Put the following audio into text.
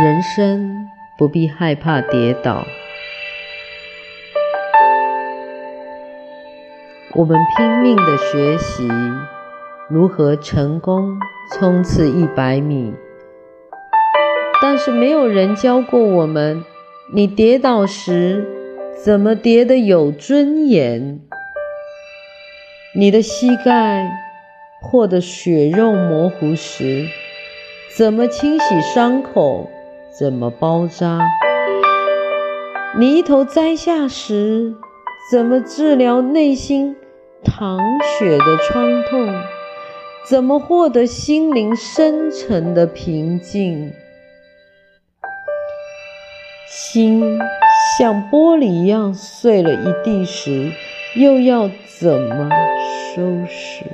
人生不必害怕跌倒。我们拼命的学习如何成功冲刺一百米，但是没有人教过我们，你跌倒时怎么跌得有尊严？你的膝盖破得血肉模糊时，怎么清洗伤口？怎么包扎？泥头栽下时，怎么治疗内心淌血的创痛？怎么获得心灵深沉的平静？心像玻璃一样碎了一地时，又要怎么收拾？